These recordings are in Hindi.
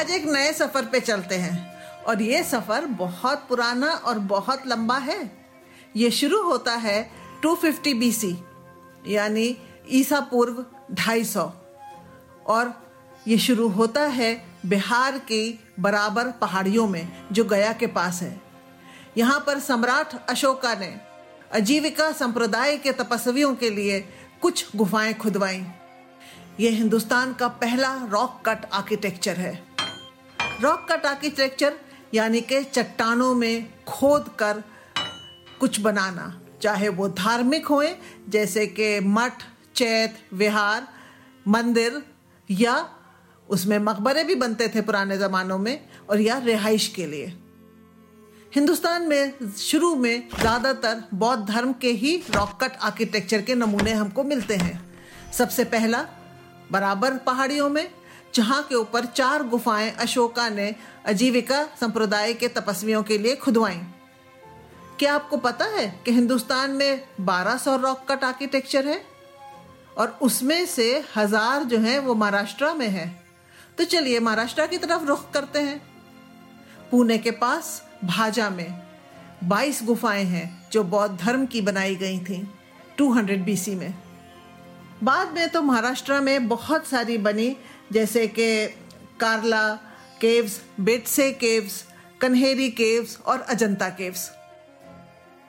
आज एक नए सफ़र पे चलते हैं और ये सफ़र बहुत पुराना और बहुत लंबा है। ये शुरू होता है 250 बीसी यानी ईसा पूर्व 250 और ये शुरू होता है बिहार की बराबर पहाड़ियों में जो गया के पास है। यहाँ पर सम्राट अशोका ने आजीविका संप्रदाय के तपस्वियों के लिए कुछ गुफाएँ खुदवाई। ये हिंदुस्तान का पहला रॉक कट आर्किटेक्चर है। रॉक कट आर्किटेक्चर, यानी कि चट्टानों में खोद कर कुछ बनाना। चाहे वो धार्मिक होए, जैसे कि मठ, चैत, विहार, मंदिर, या उसमें मकबरे भी बनते थे पुराने ज़मानों में, और या रिहाइश के लिए। हिंदुस्तान में शुरू में ज़्यादातर बौद्ध धर्म के ही रॉक कट आर्किटेक्चर के नमूने हमको मिलते हैं। सबसे पहला, बराबर पहाड़ियों में जहाँ के ऊपर चार गुफाएँ अशोका ने आजीविका संप्रदाय के तपस्वियों के लिए खुदवाई। क्या आपको पता है कि हिंदुस्तान में 1200 रॉक कट आर्किटेक्चर है? और उसमें से हज़ार जो है वो महाराष्ट्र में है। तो चलिए महाराष्ट्र की तरफ़ रुख करते हैं। पुणे के पास भाजा में 22 गुफाएँ हैं जो बौद्ध धर्म की बनाई गई थी 200 बीसी में। बाद में तो महाराष्ट्र में बहुत सारी बनी जैसे कि Karla caves Bedse caves, Kanheri caves और अजंता केव्स।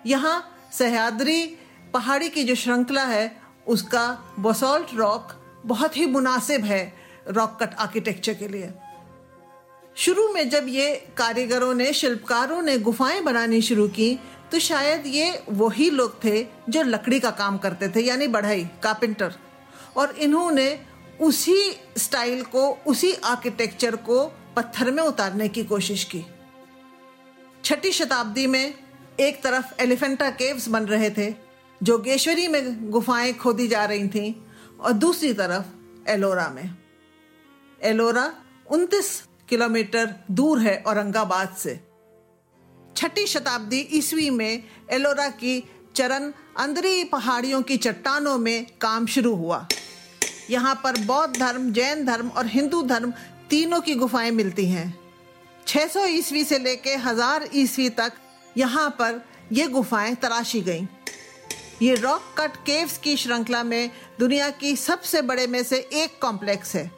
यहाँ सह्याद्री पहाड़ी की जो श्रृंखला है, उसका बसोल्ट रॉक बहुत ही मुनासिब है रॉक कट आर्किटेक्चर के लिए। शुरू में जब ये कारीगरों ने, शिल्पकारों ने गुफाएँ बनानी शुरू की तो शायद ये वही लोग थे जो लकड़ी का काम करते थे, यानी बढ़ई कारपेंटर और इन्होंने उसी स्टाइल को, उसी आर्किटेक्चर को पत्थर में उतारने की कोशिश की। छठी शताब्दी में एक तरफ़ एलिफेंटा केव्स बन रहे थे जोगेश्वरी में गुफाएँ खोदी जा रही थीं, और दूसरी तरफ़ एलोरा में। एलोरा 29 किलोमीटर दूर है औरंगाबाद से। छठी शताब्दी ईस्वी में एलोरा की चरण अंदरी पहाड़ियों की चट्टानों में काम शुरू हुआ। यहाँ पर बौद्ध धर्म, जैन धर्म और हिंदू धर्म तीनों की गुफाएँ मिलती हैं। 600 ईस्वी से लेके हज़ार ईस्वी तक यहाँ पर ये गुफाएँ तराशी गईं। ये रॉक कट केव्स की श्रृंखला में दुनिया की सबसे बड़े में से एक कॉम्प्लेक्स है।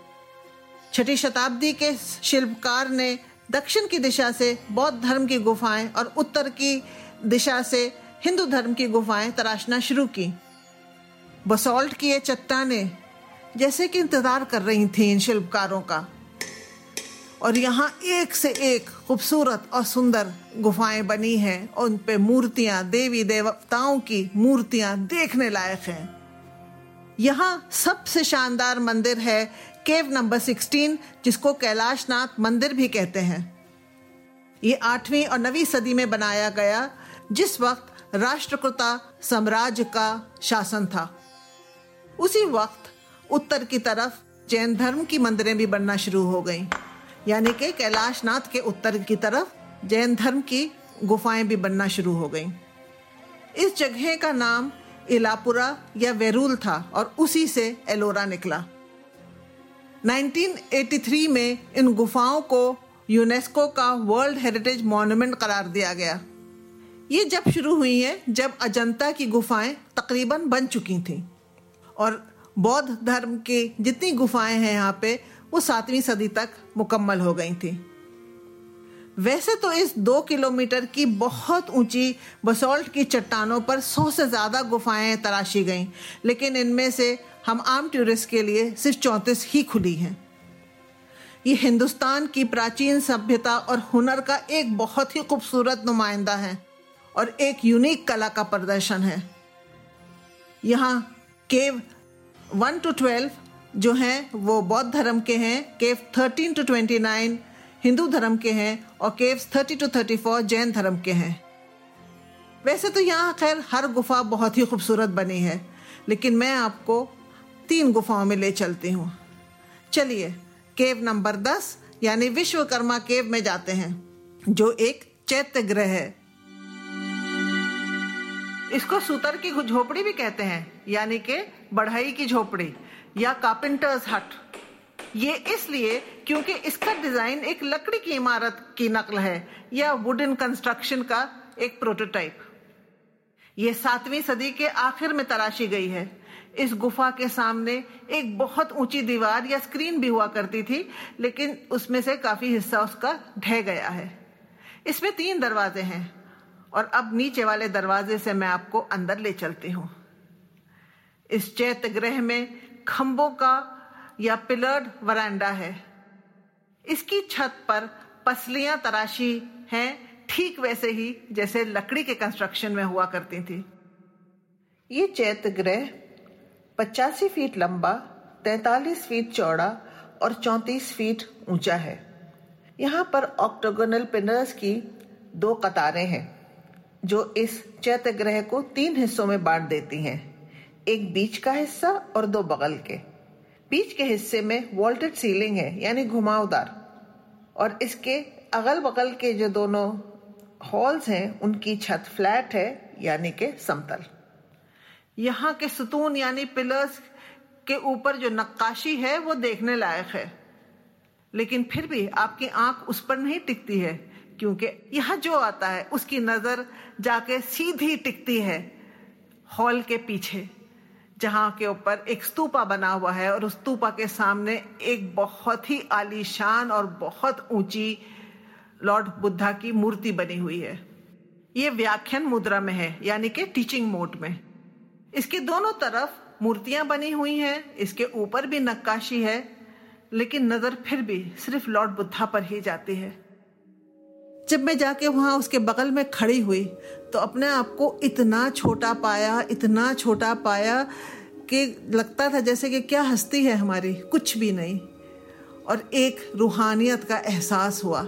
छठी शताब्दी के शिल्पकार ने दक्षिण की दिशा से बौद्ध धर्म की गुफाएँ और उत्तर की दिशा से हिंदू धर्म की गुफाएँ तराशना शुरू की। बसॉल्ट की ये चट्टाने जैसे कि इंतज़ार कर रही थी इन शिल्पकारों का। और यहाँ एक से एक खूबसूरत और सुंदर गुफाएँ बनी हैं। और उन पे मूर्तियाँ, देवी देवताओं की मूर्तियाँ देखने लायक हैं। यहाँ सबसे शानदार मंदिर है केव नंबर 16 जिसको कैलाशनाथ मंदिर भी कहते हैं। ये आठवीं और नवीं सदी में बनाया गया, जिस वक्त राष्ट्रकुता साम्राज्य का शासन था। उसी वक्त उत्तर की तरफ़ जैन धर्म की मंदिरें भी बनना शुरू हो गई। यानी कि कैलाशनाथ के उत्तर की तरफ़ जैन धर्म की गुफाएँ भी बनना शुरू हो गई। इस जगह का नाम इलापुरा या वेरूल था और उसी से एलोरा निकला। 1983 में इन गुफाओं को यूनेस्को का वर्ल्ड हेरिटेज मॉन्यूमेंट करार दिया गया। ये जब शुरू हुई है, जब अजंता की गुफाएँ तकरीबन बन चुकी थीं। और बौद्ध धर्म की जितनी गुफाएँ हैं यहाँ पे, वो सातवीं सदी तक मुकम्मल हो गई थी। वैसे तो इस दो किलोमीटर की बहुत ऊँची बसोल्ट की चट्टानों पर सौ से ज़्यादा गुफाएँ तराशी गईं, लेकिन इनमें से हम आम टूरिस्ट के लिए सिर्फ़ चौंतीस ही खुली हैं। ये हिंदुस्तान की प्राचीन सभ्यता और हुनर का एक बहुत ही खूबसूरत नुमाइंदा है और एक यूनिक कला का प्रदर्शन है। यहाँ केव वन टू ट्वेल्व जो हैं, वो बौद्ध धर्म के हैं cave thirteen to twenty nine Hindu धर्म के हैं और caves thirty to thirty four Jain धर्म के हैं। वैसे तो यहाँ खैर हर गुफा बहुत ही खूबसूरत बनी है, लेकिन मैं आपको तीन गुफाओं में ले चलती हूँ। चलिए, केव नंबर दस, यानी विश्वकर्मा केव में जाते हैं, जो एक चैत्य ग्रह है। इसको सूतर की झोपड़ी भी कहते हैं। यानी कि बढ़ई की झोपड़ी या कार्पेंटर्स हट ये इसलिए क्योंकि इसका डिज़ाइन एक लकड़ी की इमारत की नकल है, या वुडन कंस्ट्रक्शन का एक प्रोटोटाइप ये सातवीं सदी के आखिर में तराशी गई है। इस गुफा के सामने एक बहुत ऊँची दीवार या स्क्रीन भी हुआ करती थी, लेकिन उसमें से काफ़ी हिस्सा उसका ढह गया है। इसमें तीन दरवाजे हैं, और अब नीचे वाले दरवाजे से मैं आपको अंदर ले चलती हूँ। इस चैत्य ग्रह में खंभों का या पिलर्ड वरांडा है। इसकी छत पर पसलियाँ तराशी हैं, ठीक वैसे ही जैसे लकड़ी के कंस्ट्रक्शन में हुआ करती थी। ये चैत्य ग्रह पचासी फीट लंबा, तैतालीस फीट चौड़ा और चौतीस फीट ऊँचा है। यहाँ पर ऑक्टोगोनल पिनर्स की दो कतारें हैं, जो इस चैत्य ग्रह को तीन हिस्सों में बांट देती हैं। एक बीच का हिस्सा और दो बगल के। बीच के हिस्से में वॉल्टेड सीलिंग है, यानी घुमावदार। और इसके अगल बगल के जो दोनों हॉल्स हैं, उनकी छत फ्लैट है, यानी के समतल। यहाँ के सुतून, यानी पिलर्स के ऊपर जो नक्काशी है, वो देखने लायक है। लेकिन फिर भी आपकी आँख उस पर नहीं टिकती है, क्योंकि यहाँ जो आता है, उसकी नज़र जाके सीधी टिकती है हॉल के पीछे। जहाँ के ऊपर एक स्तूपा बना हुआ है और उस स्तूपा के सामने एक बहुत ही आलीशान और बहुत ऊँची लॉर्ड बुद्धा की मूर्ति बनी हुई है। ये व्याख्यान मुद्रा में है, यानी कि टीचिंग मोड में। इसके दोनों तरफ़ मूर्तियाँ बनी हुई हैं, इसके ऊपर भी नक्काशी है, लेकिन नज़र फिर भी सिर्फ़ लॉर्ड बुद्धा पर ही जाती है। जब मैं जाके वहाँ उसके बगल में खड़ी हुई तो अपने आप को इतना छोटा पाया, इतना छोटा पाया कि लगता था जैसे कि क्या हस्ती है हमारी, कुछ भी नहीं। और एक रूहानियत का एहसास हुआ।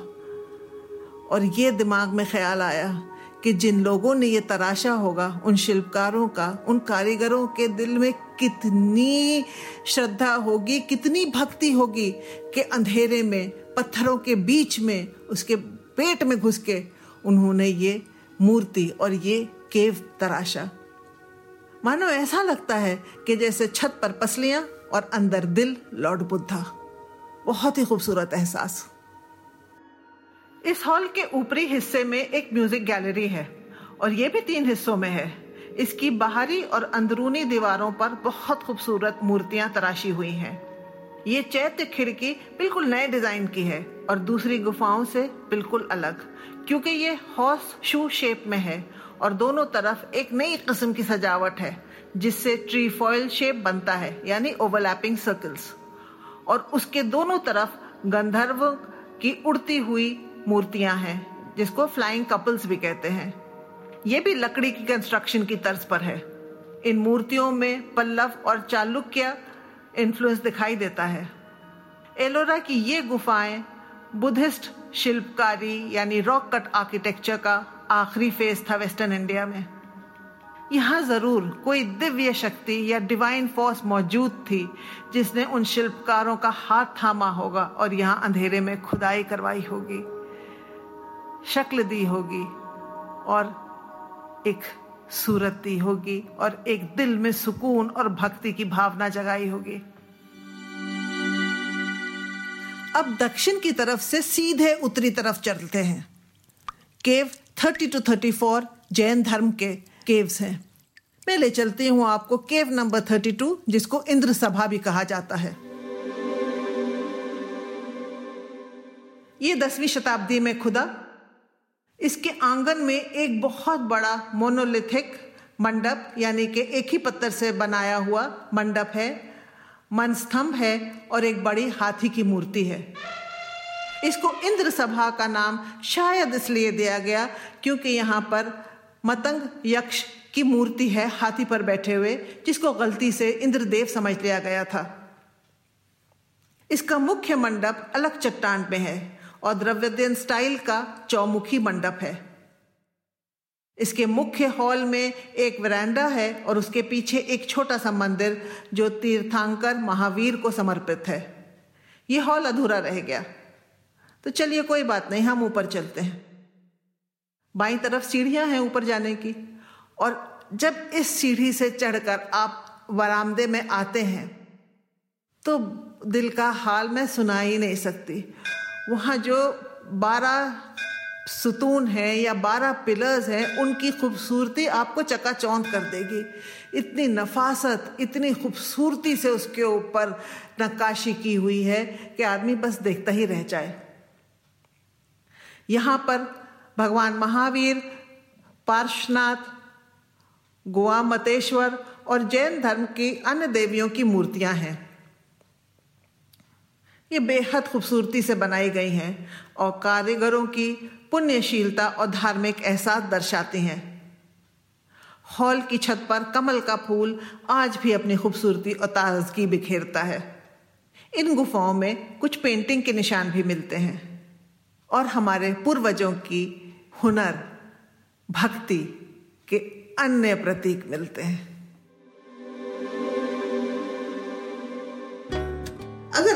और ये दिमाग में ख्याल आया कि जिन लोगों ने ये तराशा होगा, उन शिल्पकारों का, उन कारीगरों के दिल में कितनी श्रद्धा होगी, कितनी भक्ति होगी कि अंधेरे में, पत्थरों के बीच में उसके पेट में घुस के उन्होंने ये मूर्ति और ये केव तराशा। मानो ऐसा लगता है कि जैसे छत पर पसलियाँ और अंदर दिल लॉर्ड बुद्धा। बहुत ही खूबसूरत एहसास। इस हॉल के ऊपरी हिस्से में एक म्यूज़िक गैलरी है और ये भी तीन हिस्सों में है। इसकी बाहरी और अंदरूनी दीवारों पर बहुत खूबसूरत मूर्तियाँ तराशी हुई हैं। ये चैत्य खिड़की बिल्कुल नए डिज़ाइन की है और दूसरी गुफाओं से बिल्कुल अलग, क्योंकि ये हॉर्स शू शेप में है और दोनों तरफ़ एक नई किस्म की सजावट है, जिससे ट्री फॉयल शेप बनता है, यानी ओवरलैपिंग सर्कल्स और उसके दोनों तरफ़ गंधर्व की उड़ती हुई मूर्तियाँ हैं, जिसको फ्लाइंग कपल्स भी कहते हैं। ये भी लकड़ी की कंस्ट्रक्शन की तर्ज पर है। इन मूर्तियों में पल्लव और चालुक्य इन्फ्लुएंस दिखाई देता है। एलोरा की ये गुफाएँ बुद्धिस्ट शिल्पकारी यानी रॉक कट आर्किटेक्चर का आखिरी फ़ेज़ था वेस्टर्न इंडिया में। यहाँ ज़रूर कोई दिव्य शक्ति या डिवाइन फोर्स मौजूद थी जिसने उन शिल्पकारों का हाथ थामा होगा और यहाँ अंधेरे में खुदाई करवाई होगी, शक्ल दी होगी और एक सूरत दी होगी और एक दिल में सुकून और भक्ति की भावना जगाई होगी। अब दक्षिण की तरफ़ से सीधे उत्तरी तरफ़ चलते हैं। केव 30 टू 34 जैन धर्म के केव्स हैं। मैं ले चलती हूँ आपको केव नंबर 32 जिसको इंद्र सभा भी कहा जाता है। ये दसवीं शताब्दी में खुदा इसके आँगन में एक बहुत बड़ा मोनोलिथिक मंडप, यानी कि एक ही पत्थर से बनाया हुआ मंडप है मन स्तंभ है और एक बड़ी हाथी की मूर्ति है। इसको इंद्र सभा का नाम शायद इसलिए दिया गया क्योंकि यहाँ पर मतंग यक्ष की मूर्ति है हाथी पर बैठे हुए, जिसको गलती से इंद्रदेव समझ लिया गया था। इसका मुख्य मंडप अलग चट्टान में है। और द्रव्यदेन स्टाइल का चौमुखी मंडप है। इसके मुख्य हॉल में एक वरांडा है और उसके पीछे एक छोटा सा मंदिर जो तीर्थांकर महावीर को समर्पित है। यह हॉल अधूरा रह गया। तो चलिए कोई बात नहीं, हम ऊपर चलते हैं। बाई तरफ़ सीढ़ियाँ हैं ऊपर जाने की। और जब इस सीढ़ी से चढ़कर आप वरामदे में आते हैं तो दिल का हाल मैं सुना ही नहीं सकती। वहाँ जो बारह सुतून हैं या बारह पिलर्स हैं, उनकी खूबसूरती आपको चकाचौंध कर देगी। इतनी नफासत, इतनी खूबसूरती से उसके ऊपर नक्काशी की हुई है कि आदमी बस देखता ही रह जाए। यहाँ पर भगवान महावीर, पार्श्वनाथ, गोवा मतेश्वर और जैन धर्म की अन्य देवियों की मूर्तियाँ हैं। ये बेहद खूबसूरती से बनाई गई हैं और कारीगरों की पुण्यशीलता और धार्मिक एहसास दर्शाती हैं। हॉल की छत पर कमल का फूल आज भी अपनी खूबसूरती और ताजगी बिखेरता है। इन गुफाओं में कुछ पेंटिंग के निशान भी मिलते हैं और हमारे पूर्वजों की हुनर, भक्ति के अन्य प्रतीक मिलते हैं।